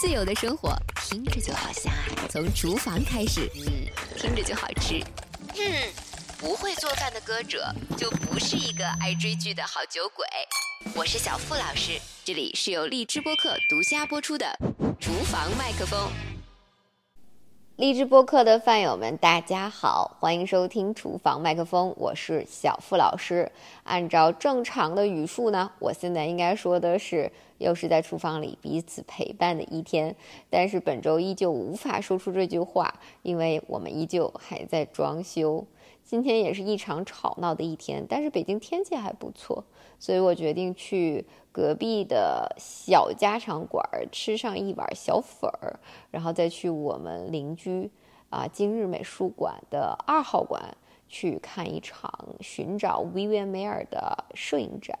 自由的生活听着就好香啊！从厨房开始，嗯，听着就好吃。嗯，不会做饭的歌者就不是一个爱追剧的好酒鬼。我是小付老师，这里是由荔枝播客独家播出的《厨房麦克风》。励志播客的饭友们，大家好，欢迎收听《厨房麦克风》，我是小付老师。按照正常的语速呢，我现在应该说的是，又是在厨房里彼此陪伴的一天。但是本周依旧无法说出这句话，因为我们依旧还在装修。今天也是一场吵闹的一天，但是北京天气还不错，所以我决定去隔壁的小家常馆吃上一碗小粉儿，然后再去我们邻居啊今日美术馆的二号馆去看一场寻找维维安梅尔的摄影展。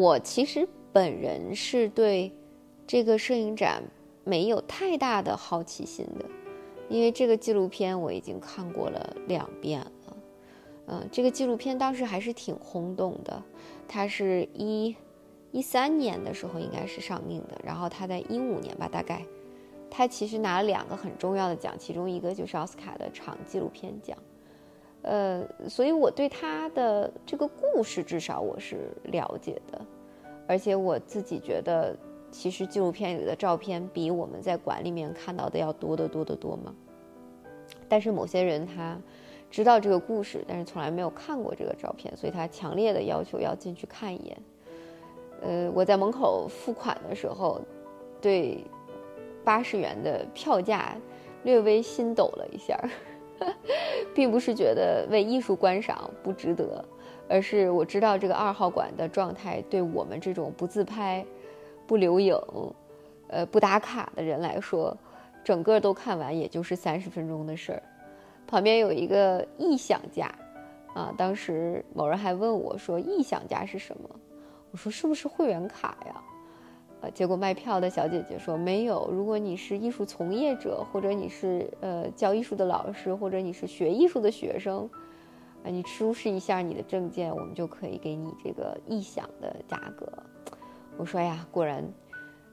我其实本人是对这个摄影展没有太大的好奇心的，因为这个纪录片我已经看过了两遍了。嗯，这个纪录片当时还是挺轰动的，它是一一三年的时候应该是上映的，然后它在一五年吧，大概，它其实拿了两个很重要的奖，其中一个就是奥斯卡的长纪录片奖。呃，所以我对他的这个故事至少我是了解的，而且我自己觉得，其实纪录片里的照片比我们在馆里面看到的要多得多得多嘛。但是某些人他知道这个故事，但是从来没有看过这个照片，所以他强烈的要求要进去看一眼。呃，我在门口付款的时候，对八十元的票价略微心抖了一下。并不是觉得为艺术观赏不值得，而是我知道这个二号馆的状态对我们这种不自拍、不留影、呃不打卡的人来说，整个都看完也就是三十分钟的事儿。旁边有一个异想家，啊，当时某人还问我说：“异想家是什么？”我说：“是不是会员卡呀？”呃，结果卖票的小姐姐说没有。如果你是艺术从业者，或者你是呃教艺术的老师，或者你是学艺术的学生，啊，你出示一下你的证件，我们就可以给你这个异响的价格。我说呀，果然，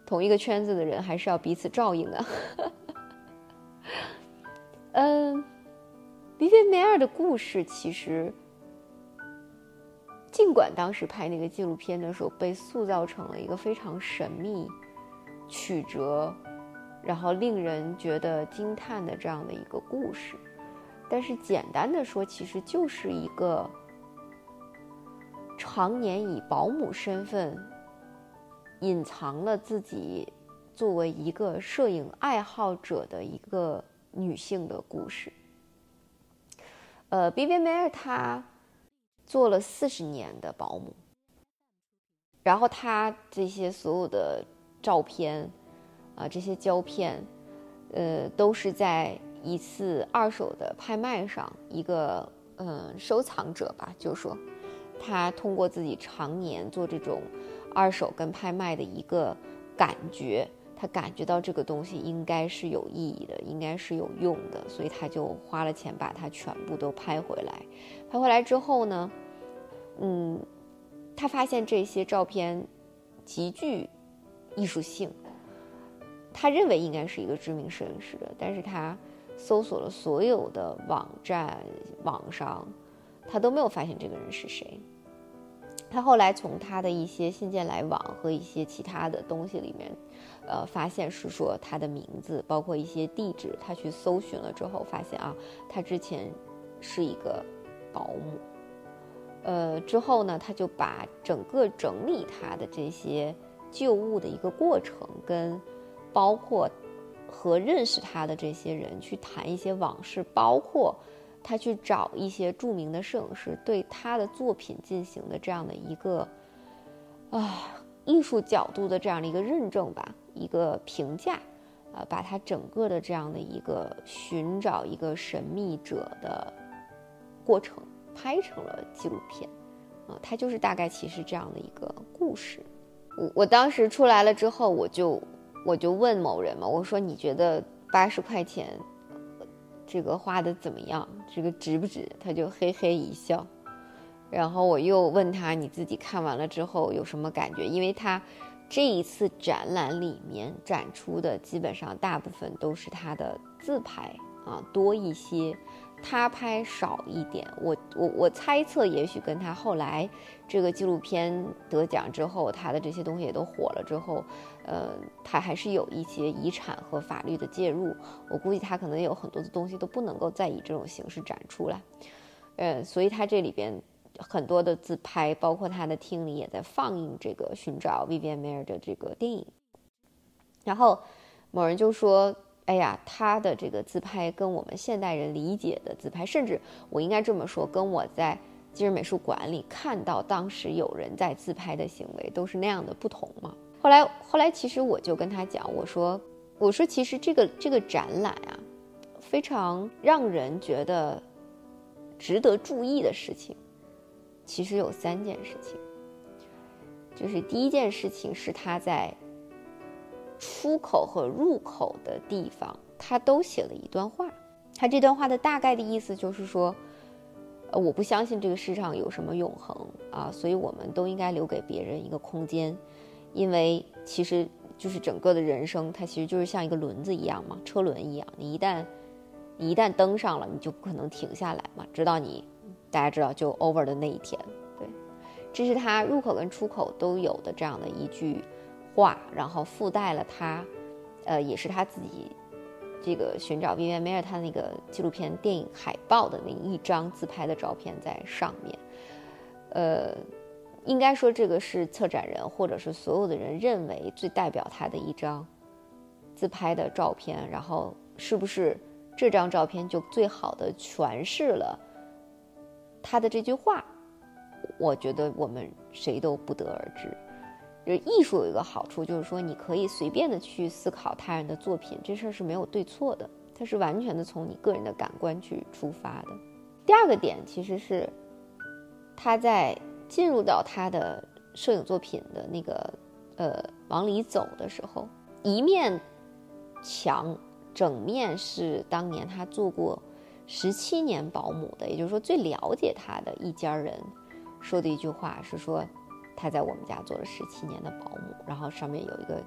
同一个圈子的人还是要彼此照应的。嗯，维维梅尔的故事其实。尽管当时拍那个纪录片的时候被塑造成了一个非常神秘、曲折，然后令人觉得惊叹的这样的一个故事，但是简单的说，其实就是一个常年以保姆身份隐藏了自己作为一个摄影爱好者的一个女性的故事。呃，B B 梅尔她。做了四十年的保姆，然后他这些所有的照片，啊，这些胶片，呃，都是在一次二手的拍卖上，一个嗯收藏者吧，就说他通过自己常年做这种二手跟拍卖的一个感觉，他感觉到这个东西应该是有意义的，应该是有用的，所以他就花了钱把它全部都拍回来。拍回来之后呢，嗯，他发现这些照片极具艺术性，他认为应该是一个知名摄影师的，但是他搜索了所有的网站、网上，他都没有发现这个人是谁。他后来从他的一些信件来往和一些其他的东西里面，呃，发现是说他的名字，包括一些地址，他去搜寻了之后，发现啊，他之前是一个。保姆，呃，之后呢，他就把整个整理他的这些旧物的一个过程，跟包括和认识他的这些人去谈一些往事，包括他去找一些著名的摄影师对他的作品进行的这样的一个啊艺术角度的这样的一个认证吧，一个评价，啊，把他整个的这样的一个寻找一个神秘者的。过程拍成了纪录片，啊，它就是大概其实这样的一个故事。我我当时出来了之后，我就我就问某人嘛，我说你觉得八十块钱这个花的怎么样？这个值不值？他就嘿嘿一笑。然后我又问他，你自己看完了之后有什么感觉？因为他这一次展览里面展出的基本上大部分都是他的自拍啊多一些。他拍少一点，我我我猜测，也许跟他后来这个纪录片得奖之后，他的这些东西也都火了之后，呃，他还是有一些遗产和法律的介入。我估计他可能有很多的东西都不能够再以这种形式展出来，呃，所以他这里边很多的自拍，包括他的厅里也在放映这个寻找 Vivian Mayer 的这个电影。然后某人就说。哎呀，他的这个自拍跟我们现代人理解的自拍，甚至我应该这么说，跟我在今日美术馆里看到当时有人在自拍的行为都是那样的不同嘛。后来，后来其实我就跟他讲，我说，我说其实这个这个展览啊，非常让人觉得值得注意的事情，其实有三件事情，就是第一件事情是他在。出口和入口的地方，他都写了一段话。他这段话的大概的意思就是说，呃，我不相信这个世上有什么永恒啊，所以我们都应该留给别人一个空间，因为其实就是整个的人生，它其实就是像一个轮子一样嘛，车轮一样。你一旦你一旦登上了，你就不可能停下来嘛，直到你大家知道就 over 的那一天。对，这是他入口跟出口都有的这样的一句。话，然后附带了他，呃，也是他自己这个寻找 Vivian Mayer 他那个纪录片电影海报的那一张自拍的照片在上面，呃，应该说这个是策展人或者是所有的人认为最代表他的一张自拍的照片，然后是不是这张照片就最好的诠释了他的这句话？我觉得我们谁都不得而知。就艺术有一个好处，就是说你可以随便的去思考他人的作品，这事儿是没有对错的，它是完全的从你个人的感官去出发的。第二个点其实是他在进入到他的摄影作品的那个呃往里走的时候，一面墙整面是当年他做过十七年保姆的，也就是说最了解他的一家人说的一句话是说。他在我们家做了十七年的保姆，然后上面有一个，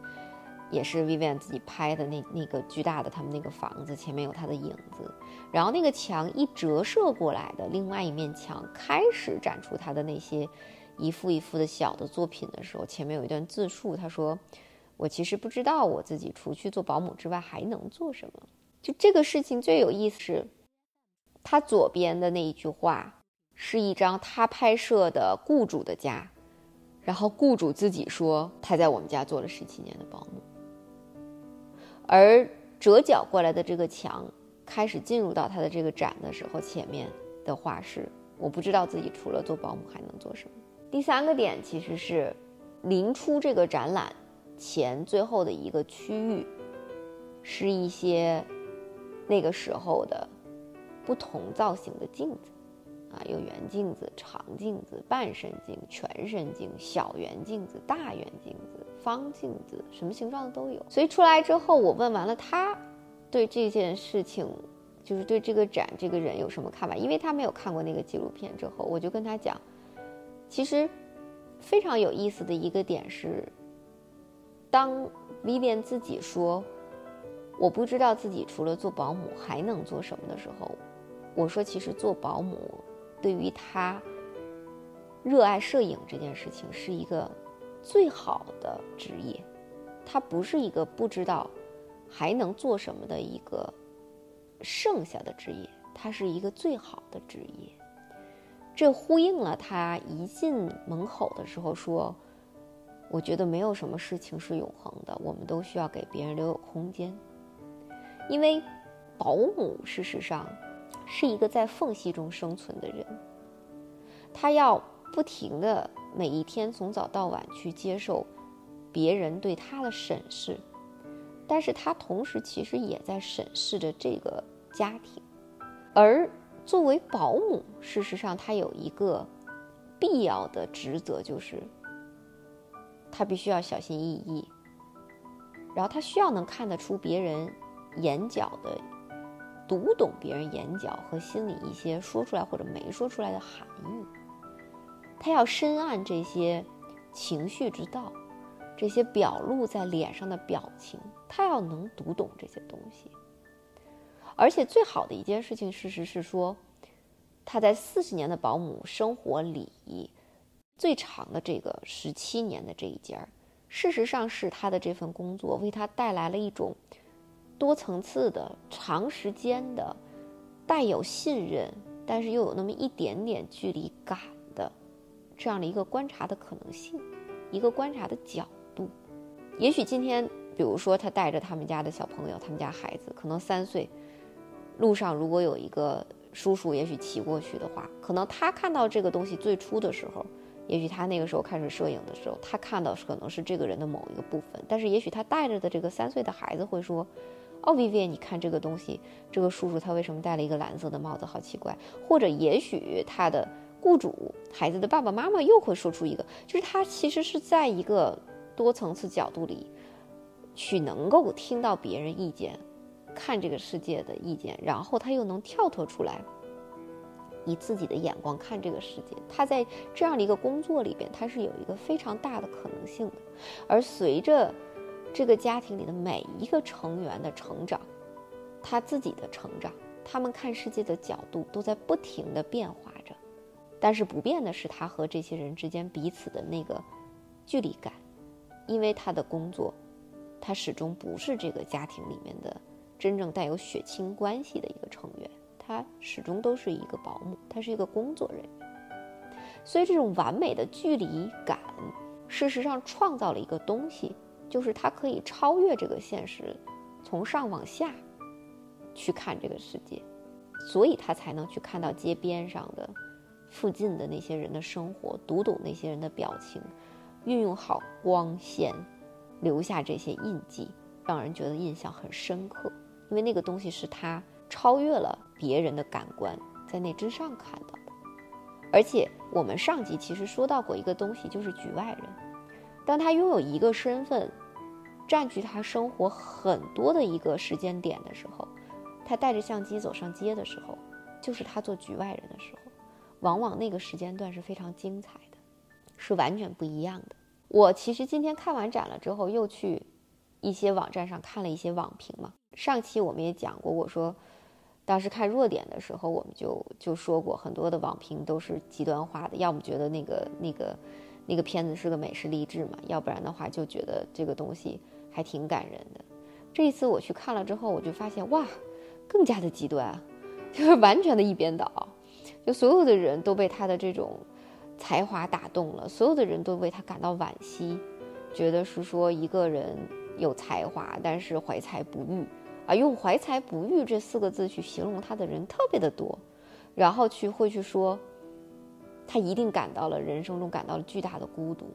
也是 Vivian 自己拍的那那个巨大的他们那个房子，前面有他的影子，然后那个墙一折射过来的另外一面墙开始展出他的那些一幅一幅的小的作品的时候，前面有一段自述，他说：“我其实不知道我自己除去做保姆之外还能做什么。”就这个事情最有意思是，他左边的那一句话是一张他拍摄的雇主的家。然后雇主自己说他在我们家做了十七年的保姆，而折角过来的这个墙开始进入到他的这个展的时候，前面的画是我不知道自己除了做保姆还能做什么。第三个点其实是临出这个展览前最后的一个区域，是一些那个时候的不同造型的镜子。啊，有圆镜子、长镜子、半身镜、全身镜、小圆镜子、大圆镜子、方镜子，什么形状的都有。所以出来之后，我问完了他，对这件事情，就是对这个展、这个人有什么看法？因为他没有看过那个纪录片。之后，我就跟他讲，其实非常有意思的一个点是，当 Vivian 自己说我不知道自己除了做保姆还能做什么的时候，我说其实做保姆。对于他热爱摄影这件事情，是一个最好的职业。他不是一个不知道还能做什么的一个剩下的职业，他是一个最好的职业。这呼应了他一进门口的时候说：“我觉得没有什么事情是永恒的，我们都需要给别人留有空间。”因为保姆事实上。是一个在缝隙中生存的人，他要不停的每一天从早到晚去接受别人对他的审视，但是他同时其实也在审视着这个家庭。而作为保姆，事实上他有一个必要的职责，就是他必须要小心翼翼，然后他需要能看得出别人眼角的，读懂别人眼角和心里一些说出来或者没说出来的含义。他要深谙这些情绪之道，这些表露在脸上的表情，他要能读懂这些东西。而且最好的一件事情，事实是说，他在四十年的保姆生活里，最长的这个十七年的这一间儿，事实上是他的这份工作为他带来了一种多层次的、长时间的、带有信任，但是又有那么一点点距离感的这样的一个观察的可能性，一个观察的角度。也许今天，比如说他带着他们家的小朋友，他们家孩子可能三岁。路上如果有一个叔叔，也许骑过去的话，可能他看到这个东西最初的时候，也许他那个时候开始摄影的时候，他看到可能是这个人的某一个部分。但是也许他带着的这个三岁的孩子会说：“哦，Vivian，你看这个东西，这个叔叔他为什么戴了一个蓝色的帽子，好奇怪。”或者也许他的雇主孩子的爸爸妈妈又会说出一个，就是他其实是在一个多层次角度里去能够听到别人意见。看这个世界的意见，然后他又能跳脱出来，以自己的眼光看这个世界。他在这样的一个工作里边，他是有一个非常大的可能性的。而随着这个家庭里的每一个成员的成长，他自己的成长，他们看世界的角度都在不停的变化着。但是不变的是，他和这些人之间彼此的那个距离感，因为他的工作，他始终不是这个家庭里面的。真正带有血亲关系的一个成员，他始终都是一个保姆，他是一个工作人员。所以，这种完美的距离感，事实上创造了一个东西，就是他可以超越这个现实，从上往下去看这个世界，所以他才能去看到街边上的、附近的那些人的生活，读懂那些人的表情，运用好光线，留下这些印记，让人觉得印象很深刻。因为那个东西是他超越了别人的感官，在那之上看到的。而且我们上集其实说到过一个东西，就是局外人。当他拥有一个身份，占据他生活很多的一个时间点的时候，他带着相机走上街的时候，就是他做局外人的时候，往往那个时间段是非常精彩的，是完全不一样的。我其实今天看完展了之后，又去一些网站上看了一些网评嘛。上期我们也讲过，我说当时看弱点的时候，我们就就说过，很多的网评都是极端化的，要么觉得那个那个那个片子是个美式励志嘛，要不然的话就觉得这个东西还挺感人的。这一次我去看了之后，我就发现哇，更加的极端，就是完全的一边倒，就所有的人都被他的这种才华打动了，所有的人都为他感到惋惜，觉得是说一个人有才华，但是怀才不遇。啊，用“怀才不遇”这四个字去形容他的人特别的多，然后去会去说，他一定感到了人生中感到了巨大的孤独。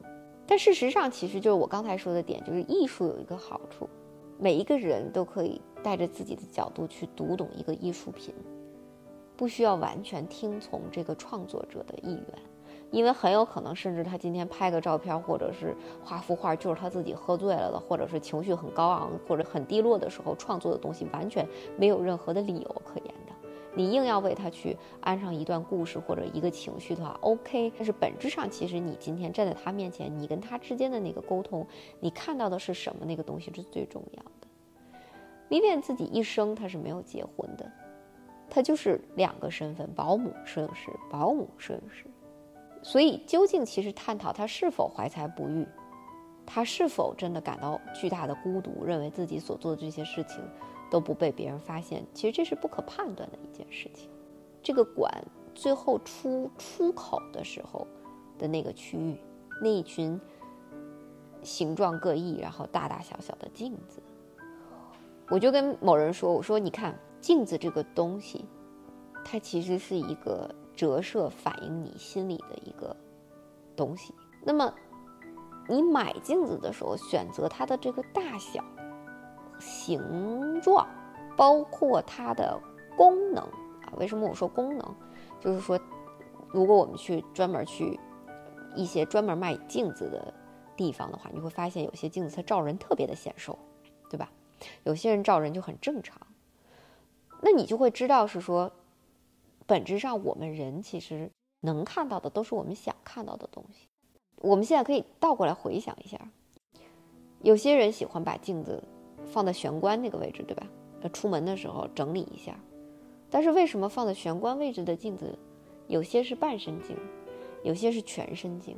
但事实上，其实就是我刚才说的点，就是艺术有一个好处，每一个人都可以带着自己的角度去读懂一个艺术品，不需要完全听从这个创作者的意愿。因为很有可能，甚至他今天拍个照片，或者是画幅画，就是他自己喝醉了的，或者是情绪很高昂或者很低落的时候创作的东西，完全没有任何的理由可言。你硬要为他去安上一段故事或者一个情绪的话，OK。但是本质上，其实你今天站在他面前，你跟他之间的那个沟通，你看到的是什么？那个东西是最重要的。李典自己一生他是没有结婚的，他就是两个身份：保姆、摄影师，保姆、摄影师。所以，究竟其实探讨他是否怀才不遇，他是否真的感到巨大的孤独，认为自己所做的这些事情都不被别人发现，其实这是不可判断的一件事情。这个馆最后出出口的时候的那个区域，那一群形状各异，然后大大小小的镜子，我就跟某人说：“我说，你看镜子这个东西，它其实是一个。”折射反映你心里的一个东西。那么，你买镜子的时候，选择它的这个大小、形状，包括它的功能啊。为什么我说功能？就是说，如果我们去专门去一些专门卖镜子的地方的话，你会发现有些镜子它照人特别的显瘦，对吧？有些人照人就很正常。那你就会知道是说，本质上我们人其实能看到的都是我们想看到的东西。我们现在可以倒过来回想一下，有些人喜欢把镜子放在玄关那个位置，对吧？出门的时候整理一下。但是为什么放在玄关位置的镜子，有些是半身镜，有些是全身镜，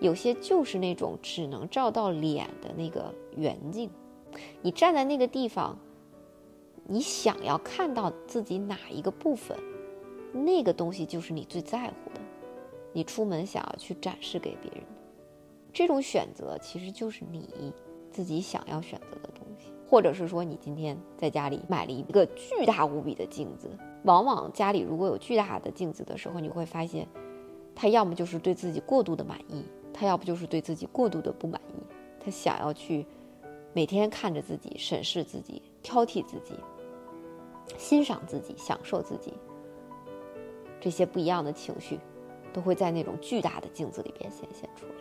有些就是那种只能照到脸的那个圆镜？你站在那个地方，你想要看到自己哪一个部分，那个东西就是你最在乎的，你出门想要去展示给别人。这种选择其实就是你自己想要选择的东西。或者是说，你今天在家里买了一个巨大无比的镜子，往往家里如果有巨大的镜子的时候，你会发现，他要么就是对自己过度的满意，他要不就是对自己过度的不满意，他想要去每天看着自己、审视自己、挑剔自己、欣赏自己、享受自己，这些不一样的情绪，都会在那种巨大的镜子里边显现出来。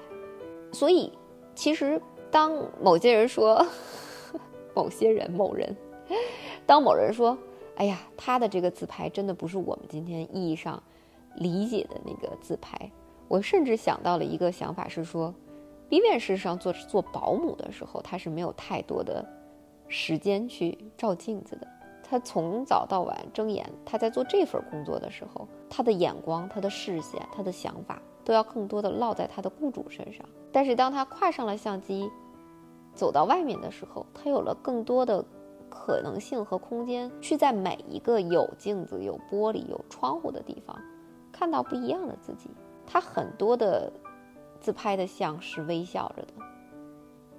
所以，其实当某些人说，某些人、某人，当某人说：“哎呀，他的这个自拍真的不是我们今天意义上理解的那个自拍。”我甚至想到了一个想法，是说，Vivian 事实上做做保姆的时候，他是没有太多的时间去照镜子的。他从早到晚睁眼，他在做这份工作的时候，他的眼光、他的视线、他的想法，都要更多的落在他的雇主身上。但是当他挎上了相机，走到外面的时候，他有了更多的可能性和空间，去在每一个有镜子、有玻璃、有窗户的地方，看到不一样的自己。他很多的自拍的像是微笑着的，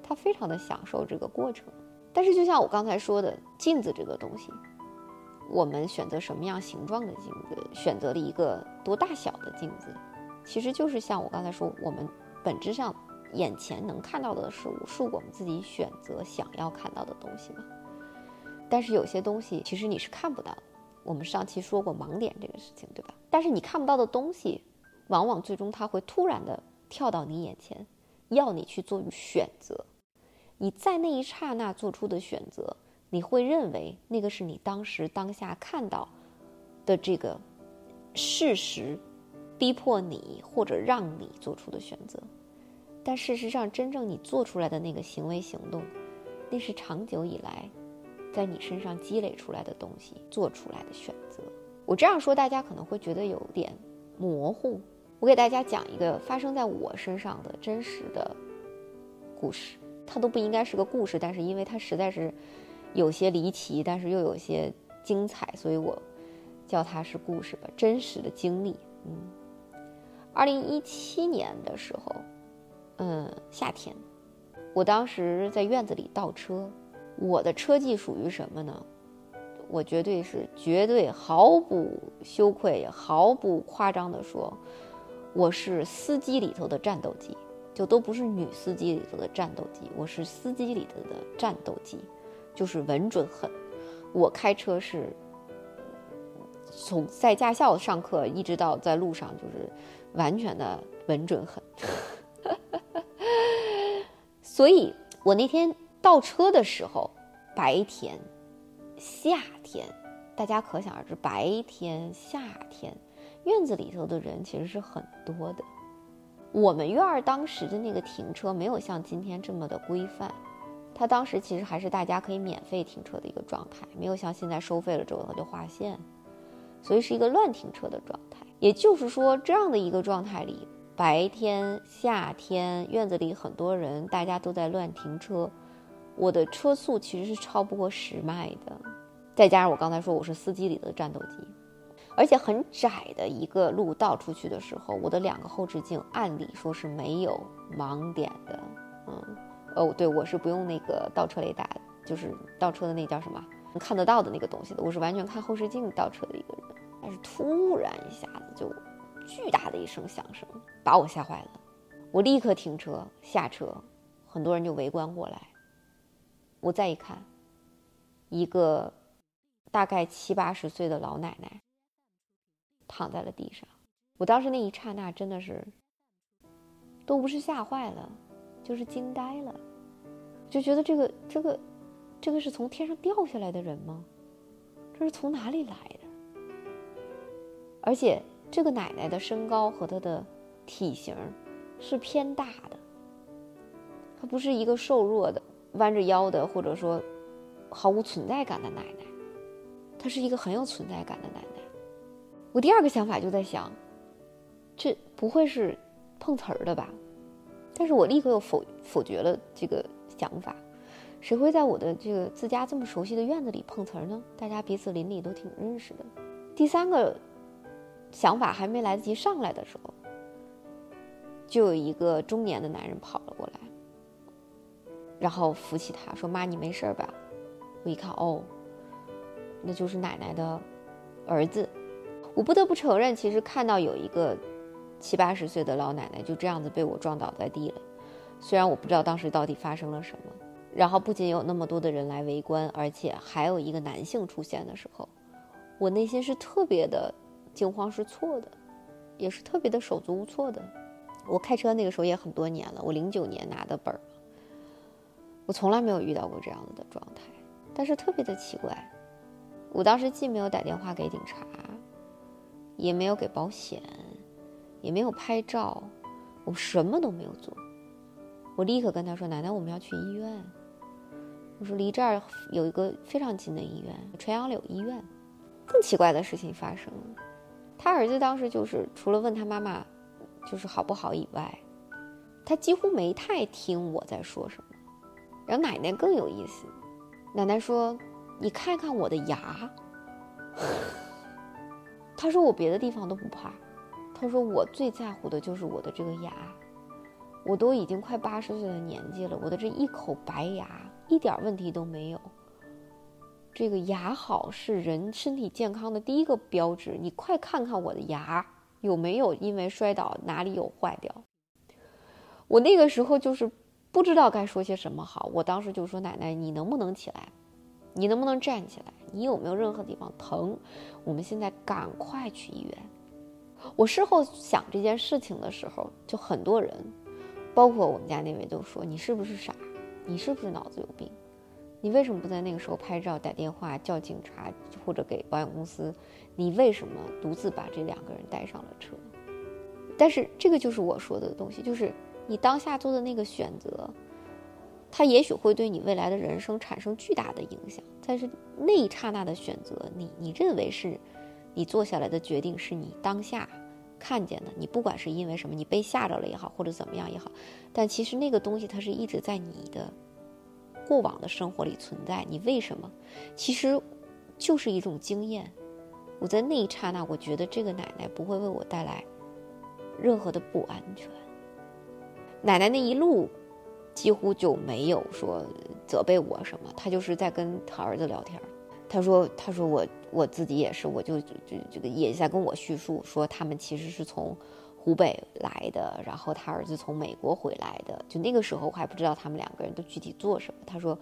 他非常的享受这个过程。但是，就像我刚才说的，镜子这个东西，我们选择什么样形状的镜子，选择了一个多大小的镜子，其实就是像我刚才说，我们本质上。眼前能看到的事物是我们自己选择想要看到的东西吗？但是有些东西其实你是看不到的。我们上期说过盲点这个事情，对吧？但是你看不到的东西，往往最终它会突然的跳到你眼前，要你去做选择。你在那一刹那做出的选择，你会认为那个是你当时当下看到的这个事实，逼迫你或者让你做出的选择。但事实上，真正你做出来的那个行为行动，那是长久以来在你身上积累出来的东西，做出来的选择。我这样说，大家可能会觉得有点模糊。我给大家讲一个发生在我身上的真实的故事，它都不应该是个故事，但是因为它实在是有些离奇，但是又有些精彩，所以我叫它是故事吧，真实的经历。嗯，二零一七年的时候。嗯，夏天，我当时在院子里倒车，我的车技属于什么呢？我绝对是绝对毫不羞愧、毫不夸张的说，我是司机里头的战斗机，就都不是女司机里头的战斗机，我是司机里头的战斗机，就是稳准狠。我开车是从在驾校上课一直到在路上，就是完全的稳准狠。所以我那天倒车的时候，白天，夏天，大家可想而知，白天夏天，院子里头的人其实是很多的。我们院儿当时的那个停车没有像今天这么的规范，它当时其实还是大家可以免费停车的一个状态，没有像现在收费了之后它就划线，所以是一个乱停车的状态。也就是说，这样的一个状态里。白天夏天院子里很多人，大家都在乱停车，我的车速其实是超不过十迈的，再加上我刚才说我是司机里的战斗机，而且很窄的一个路倒出去的时候，我的两个后视镜按理说是没有盲点的，嗯，哦对，我是不用那个倒车雷达，就是倒车的那叫什么看得到的那个东西的，我是完全看后视镜倒车的一个人，但是突然一下子就。巨大的一声响声把我吓坏了，我立刻停车下车，很多人就围观过来。我再一看，一个大概七八十岁的老奶奶躺在了地上。我当时那一刹那真的是都不是吓坏了，就是惊呆了，就觉得这个这个这个是从天上掉下来的人吗？这是从哪里来的？而且这个奶奶的身高和她的体型是偏大的，她不是一个瘦弱的、弯着腰的，或者说毫无存在感的奶奶，她是一个很有存在感的奶奶。我第二个想法就在想，这不会是碰瓷儿的吧？但是我立刻又否否决了这个想法。谁会在我的这个自家这么熟悉的院子里碰瓷儿呢？大家彼此邻里都挺认识的。第三个想法还没来得及上来的时候，就有一个中年的男人跑了过来，然后扶起他说：“妈，你没事吧？”我一看，哦，那就是奶奶的儿子。我不得不承认，其实看到有一个七八十岁的老奶奶就这样子被我撞倒在地了，虽然我不知道当时到底发生了什么。然后不仅有那么多的人来围观，而且还有一个男性出现的时候，我内心是特别的惊慌失措的，也是特别的手足无措的。我开车那个时候也很多年了，我零九年拿的本儿，我从来没有遇到过这样子的状态，但是特别的奇怪。我当时既没有打电话给警察，也没有给保险，也没有拍照，我什么都没有做。我立刻跟他说：“奶奶，我们要去医院。”我说离这儿有一个非常近的医院，垂杨柳医院。更奇怪的事情发生了，他儿子当时就是除了问他妈妈，就是好不好以外，他几乎没太听我在说什么。然后奶奶更有意思，奶奶说：“你看看我的牙。”他说：“我别的地方都不怕，他说我最在乎的就是我的这个牙。我都已经快八十岁的年纪了，我的这一口白牙。”一点问题都没有。这个牙好是人身体健康的第一个标志。你快看看我的牙有没有因为摔倒哪里有坏掉。我那个时候就是不知道该说些什么好。我当时就说：“奶奶，你能不能起来？你能不能站起来？你有没有任何地方疼？我们现在赶快去医院。”我事后想这件事情的时候，就很多人，包括我们家那位都说：“你是不是傻？”你是不是脑子有病？你为什么不在那个时候拍照、打电话叫警察或者给保险公司？你为什么独自把这两个人带上了车？但是这个就是我说的东西，就是你当下做的那个选择，它也许会对你未来的人生产生巨大的影响。但是那一刹那的选择，你你认为是你做下来的决定，是你当下。看见的，你不管是因为什么，你被吓着了也好，或者怎么样也好，但其实那个东西它是一直在你的过往的生活里存在。你为什么？其实就是一种经验。我在那一刹那，我觉得这个奶奶不会为我带来任何的不安全。奶奶那一路几乎就没有说责备我什么，她就是在跟她儿子聊天。他说：“他说我我自己也是，我就就这个也在跟我叙述说，他们其实是从湖北来的，然后他儿子从美国回来的。就那个时候我还不知道他们两个人都具体做什么。他说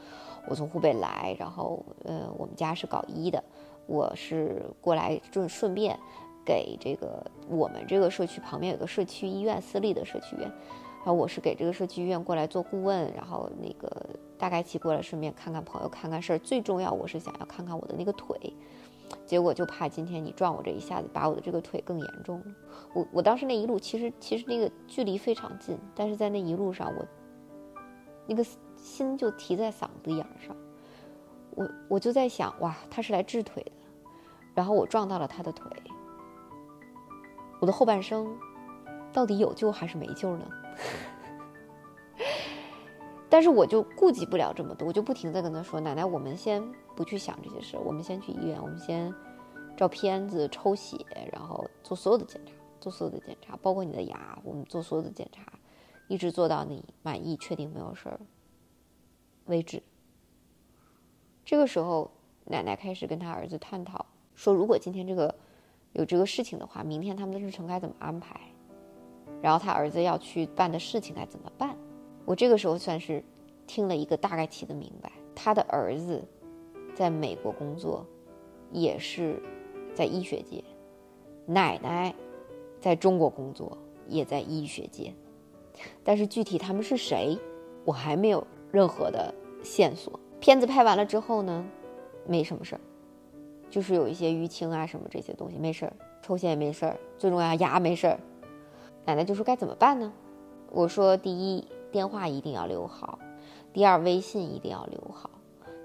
我从湖北来，然后呃我们家是搞医的，我是过来就顺便给这个我们这个社区旁边有个社区医院，私立的社区医院。”然后我是给这个社区医院过来做顾问，然后那个大概起过来顺便看看朋友，看看事儿。最重要，我是想要看看我的那个腿，结果就怕今天你撞我这一下子，把我的这个腿更严重了。我我当时那一路其实其实那个距离非常近，但是在那一路上我那个心就提在嗓子眼上，我我就在想，哇，他是来治腿的，然后我撞到了他的腿，我的后半生到底有救还是没救呢？但是我就顾及不了这么多，我就不停的跟他说：“奶奶，我们先不去想这些事，我们先去医院，我们先照片子、抽血，然后做所有的检查，做所有的检查，包括你的牙，我们做所有的检查，一直做到你满意、确定没有事儿为止。”这个时候，奶奶开始跟他儿子探讨说：“如果今天这个有这个事情的话，明天他们的日程该怎么安排？”然后他儿子要去办的事情该怎么办？我这个时候算是听了一个大概提的明白。他的儿子在美国工作，也是在医学界；奶奶在中国工作，也在医学界。但是具体他们是谁，我还没有任何的线索。片子拍完了之后呢，没什么事儿，就是有一些淤青啊什么这些东西没事儿，抽血也没事儿，最重要牙没事儿。奶奶就说该怎么办呢？我说第一，电话一定要留好；第二，微信一定要留好；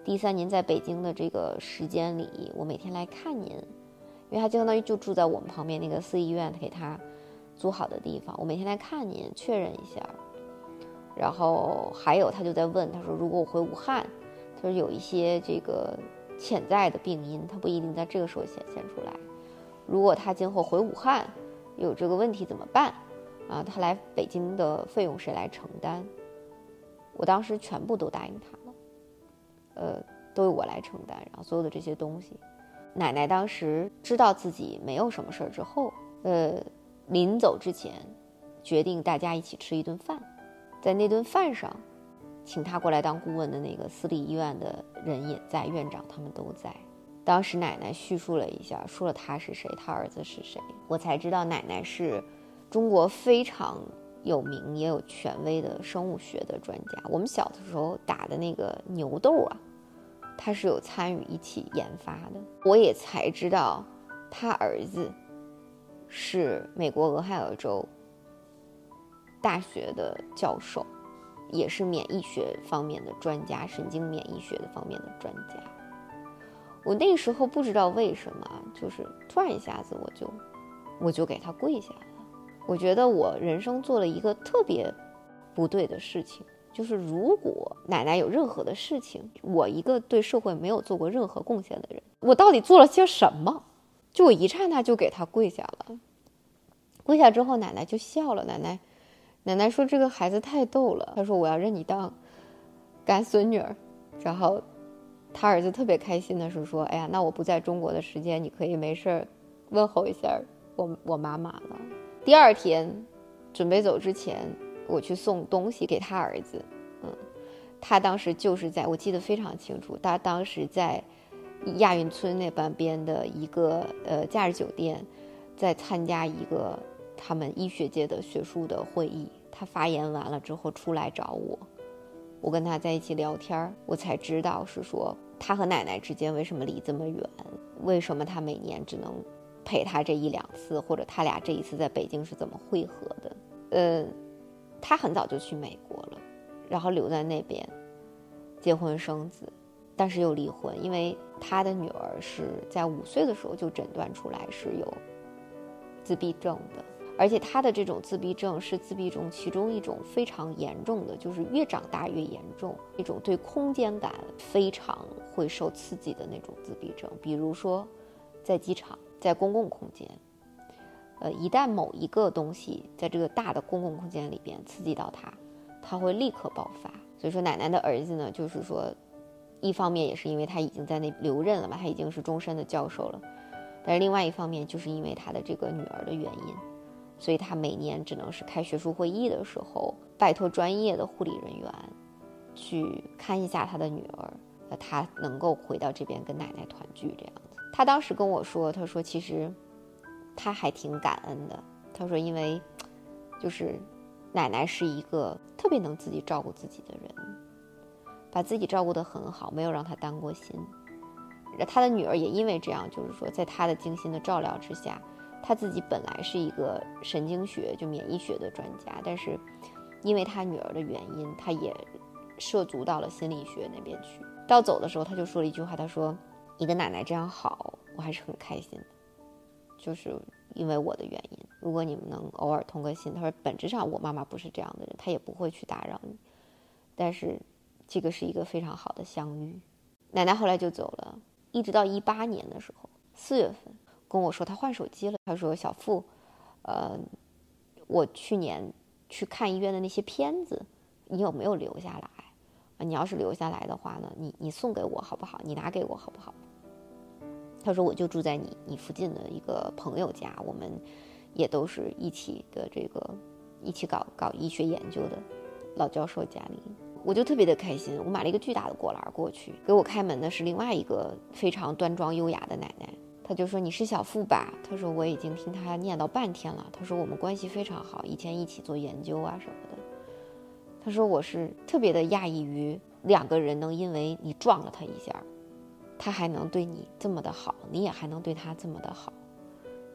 第三，您在北京的这个时间里，我每天来看您，因为他相当于就住在我们旁边那个四医院给他租好的地方，我每天来看您，确认一下。然后还有，他就在问，他说如果我回武汉。他说有一些这个潜在的病因，他不一定在这个时候显现出来。如果他今后回武汉有这个问题怎么办？啊，他来北京的费用谁来承担？我当时全部都答应他，呃，都由我来承担。然后所有的这些东西，奶奶当时知道自己没有什么事儿之后，呃，临走之前决定大家一起吃一顿饭，在那顿饭上。请他过来当顾问的那个私立医院的人也在，院长他们都在。当时奶奶叙述了一下，说了他是谁，他儿子是谁，我才知道奶奶是中国非常有名也有权威的生物学的专家。我们小的时候打的那个牛痘啊，他是有参与一起研发的。我也才知道，他儿子是美国俄亥俄州大学的教授。也是免疫学方面的专家，神经免疫学的方面的专家。我那时候不知道为什么，就是突然一下子我就，我就给他跪下了。我觉得我人生做了一个特别不对的事情，就是如果奶奶有任何的事情，我一个对社会没有做过任何贡献的人，我到底做了些什么？就我一刹那就给他跪下了。跪下之后，奶奶就笑了，奶奶。奶奶说：“这个孩子太逗了。”她说：“我要认你当干孙女儿。”然后他儿子特别开心的是说：“哎呀，那我不在中国的时间，你可以没事儿问候一下我我妈妈了。”第二天准备走之前，我去送东西给他儿子。嗯，他当时就是在我记得非常清楚，他当时在亚运村那半边的一个呃假日酒店，在参加一个他们医学界的学术的会议。他发言完了之后出来找我，我跟他在一起聊天我才知道是说他和奶奶之间为什么离这么远，为什么他每年只能陪他这一两次，或者他俩这一次在北京是怎么汇合的？呃，他很早就去美国了，然后留在那边结婚生子，但是又离婚，因为他的女儿是在五岁的时候就诊断出来是有自闭症的。而且他的这种自闭症是自闭症其中一种非常严重的，就是越长大越严重，一种对空间感非常会受刺激的那种自闭症。比如说，在机场，在公共空间，呃，一旦某一个东西在这个大的公共空间里边刺激到他，他会立刻爆发。所以说，奶奶的儿子呢，就是说，一方面也是因为他已经在那留任了嘛，他已经是终身的教授了，但是另外一方面就是因为他的这个女儿的原因。所以他每年只能是开学术会议的时候，拜托专业的护理人员去看一下他的女儿，呃他能够回到这边跟奶奶团聚这样子。他当时跟我说，他说其实他还挺感恩的。他说因为就是奶奶是一个特别能自己照顾自己的人，把自己照顾得很好，没有让他担过心。他的女儿也因为这样，就是说在他的精心的照料之下。他自己本来是一个神经学就免疫学的专家，但是因为他女儿的原因，他也涉足到了心理学那边去。到走的时候，他就说了一句话，他说：“你的奶奶这样好，我还是很开心的，就是因为我的原因。如果你们能偶尔通个信，他说本质上我妈妈不是这样的人，她也不会去打扰你。但是这个是一个非常好的相遇。奶奶后来就走了，一直到一八年的时候，四月份。”跟我说她换手机了。她说：“小付，呃，我去年去看医院的那些片子，你有没有留下来？啊，你要是留下来的话呢，你你送给我好不好？你拿给我好不好？”他说：“我就住在你你附近的一个朋友家，我们也都是一起的这个一起搞搞医学研究的老教授家里。”我就特别的开心，我买了一个巨大的果篮过去，给我开门的是另外一个非常端庄优雅的奶奶。他就说你是小付吧？他说我已经听他念叨半天了。他说我们关系非常好，以前一起做研究啊什么的。他说我是特别的讶异于两个人能因为你撞了他一下，他还能对你这么的好，你也还能对他这么的好，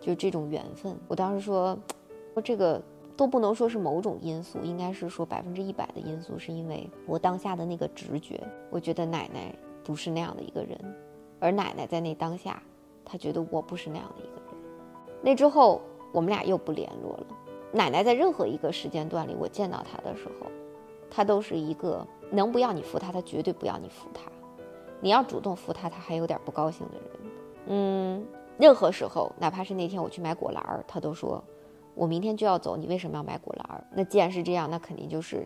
就这种缘分。我当时说，说这个都不能说是某种因素，应该是说百分之一百的因素，是因为我当下的那个直觉，我觉得奶奶不是那样的一个人，而奶奶在那当下，她觉得我不是那样的一个人。那之后，我们俩又不联络了。奶奶在任何一个时间段里，我见到她的时候。他都是一个能不要你扶他，他绝对不要你扶他。你要主动扶他，他还有点不高兴的人。嗯，任何时候，哪怕是那天我去买果篮儿，他都说：“我明天就要走，你为什么要买果篮儿？”那既然是这样，那肯定就是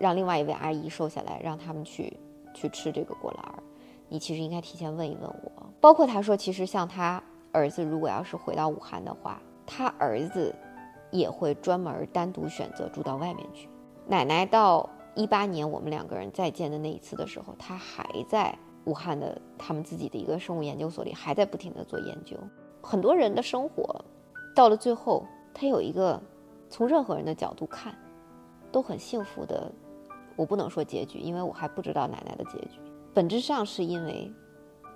让另外一位阿姨瘦下来，让他们去去吃这个果篮儿。你其实应该提前问一问我。包括他说，其实像他儿子，如果要是回到武汉的话，他儿子也会专门单独选择住到外面去。奶奶到一八年我们两个人再见的那一次的时候，他还在武汉的他们自己的一个生物研究所里，还在不停的做研究。很多人的生活到了最后，他有一个从任何人的角度看都很幸福的，我不能说结局，因为我还不知道奶奶的结局。本质上是因为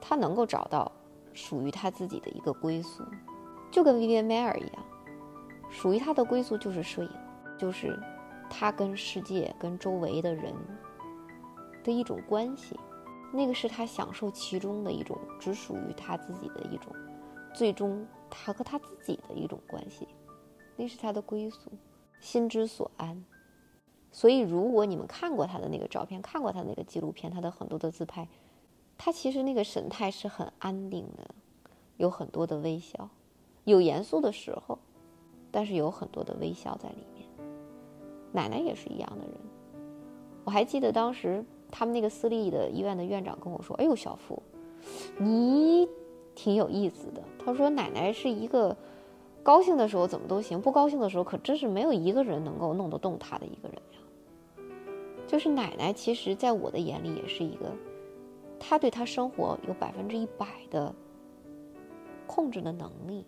他能够找到属于他自己的一个归宿，就跟 Vivian Mayer 一样，属于他的归宿就是摄影，就是。他跟世界、跟周围的人的一种关系，那个是他享受其中的一种，只属于他自己的一种，最终他和他自己的一种关系，那是他的归宿，心之所安。所以，如果你们看过他的那个照片，看过他那个纪录片，他的很多的自拍，他其实那个神态是很安定的，有很多的微笑，有严肃的时候，但是有很多的微笑在里面。奶奶也是一样的人，我还记得当时他们那个私立的医院的院长跟我说：“哎呦，小付，你挺有意思的。”他说：“奶奶是一个高兴的时候怎么都行，不高兴的时候可真是没有一个人能够弄得动她的一个人呀。”就是奶奶，其实在我的眼里也是一个，她对她生活有百分之一百的控制的能力，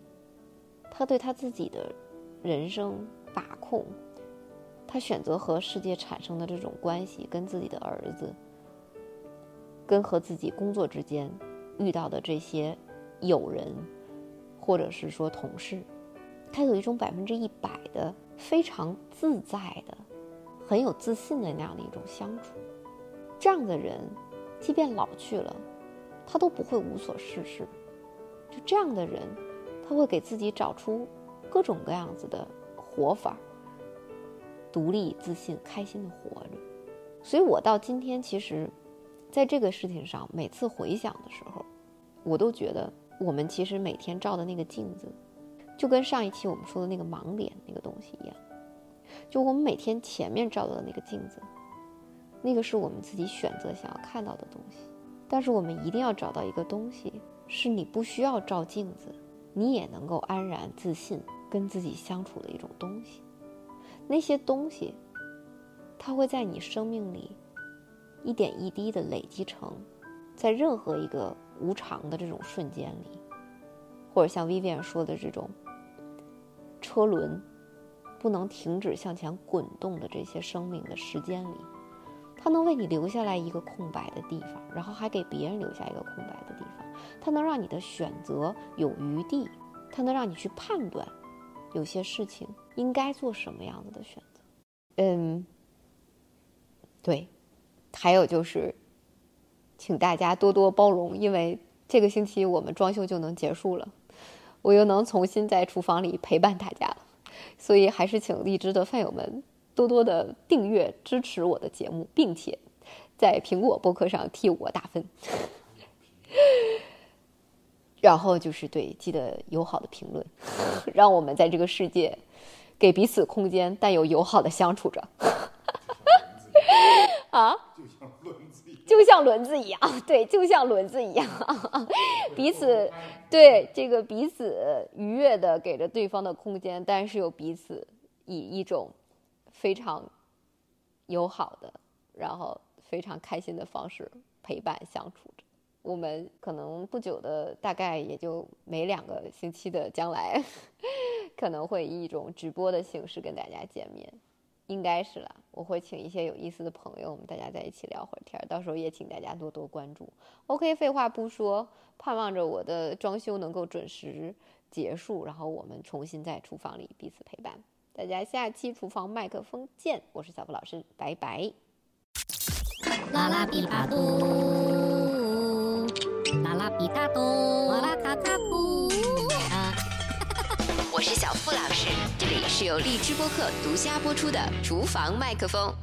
她对她自己的人生把控。他选择和世界产生的这种关系，跟自己的儿子，跟和自己工作之间遇到的这些友人，或者是说同事，他有一种百分之一百的非常自在的、很有自信的那样的一种相处。这样的人，即便老去了，他都不会无所事事。就这样的人，他会给自己找出各种各样子的活法儿。独立、自信、开心的活着，所以我到今天其实，在这个事情上，每次回想的时候，我都觉得我们其实每天照的那个镜子，就跟上一期我们说的那个盲点那个东西一样，就我们每天前面照到的那个镜子，那个是我们自己选择想要看到的东西，但是我们一定要找到一个东西，是你不需要照镜子，你也能够安然自信跟自己相处的一种东西。那些东西，它会在你生命里一点一滴的累积成，在任何一个无常的这种瞬间里，或者像 Vivian 说的这种车轮不能停止向前滚动的这些生命的时间里，它能为你留下来一个空白的地方，然后还给别人留下一个空白的地方。它能让你的选择有余地，它能让你去判断有些事情。应该做什么样子的选择？嗯，对，还有就是，请大家多多包容，因为这个星期我们装修就能结束了，我又能重新在厨房里陪伴大家了，所以还是请荔枝的饭友们多多的订阅支持我的节目，并且在苹果播客上替我打分，然后就是对，记得友好的评论，让我们在这个世界。给彼此空间，但又友好的相处着。啊，就像轮子一样，对，就像轮子一样，彼此对这个彼此愉悦的给着对方的空间，但是又彼此以一种非常友好的，然后非常开心的方式陪伴相处。我们可能不久的，大概也就每两个星期的将来，可能会以一种直播的形式跟大家见面，应该是了。我会请一些有意思的朋友，我们大家在一起聊会儿天儿。到时候也请大家多多关注。OK，废话不说，盼望着我的装修能够准时结束，然后我们重新在厨房里彼此陪伴。大家下期厨房麦克风见，我是小布老师，拜拜。啦啦比巴嘟，啦啦比达嘟，啦啦卡卡布。我是小付老师，这里是由荔枝播客独家播出的厨房麦克风。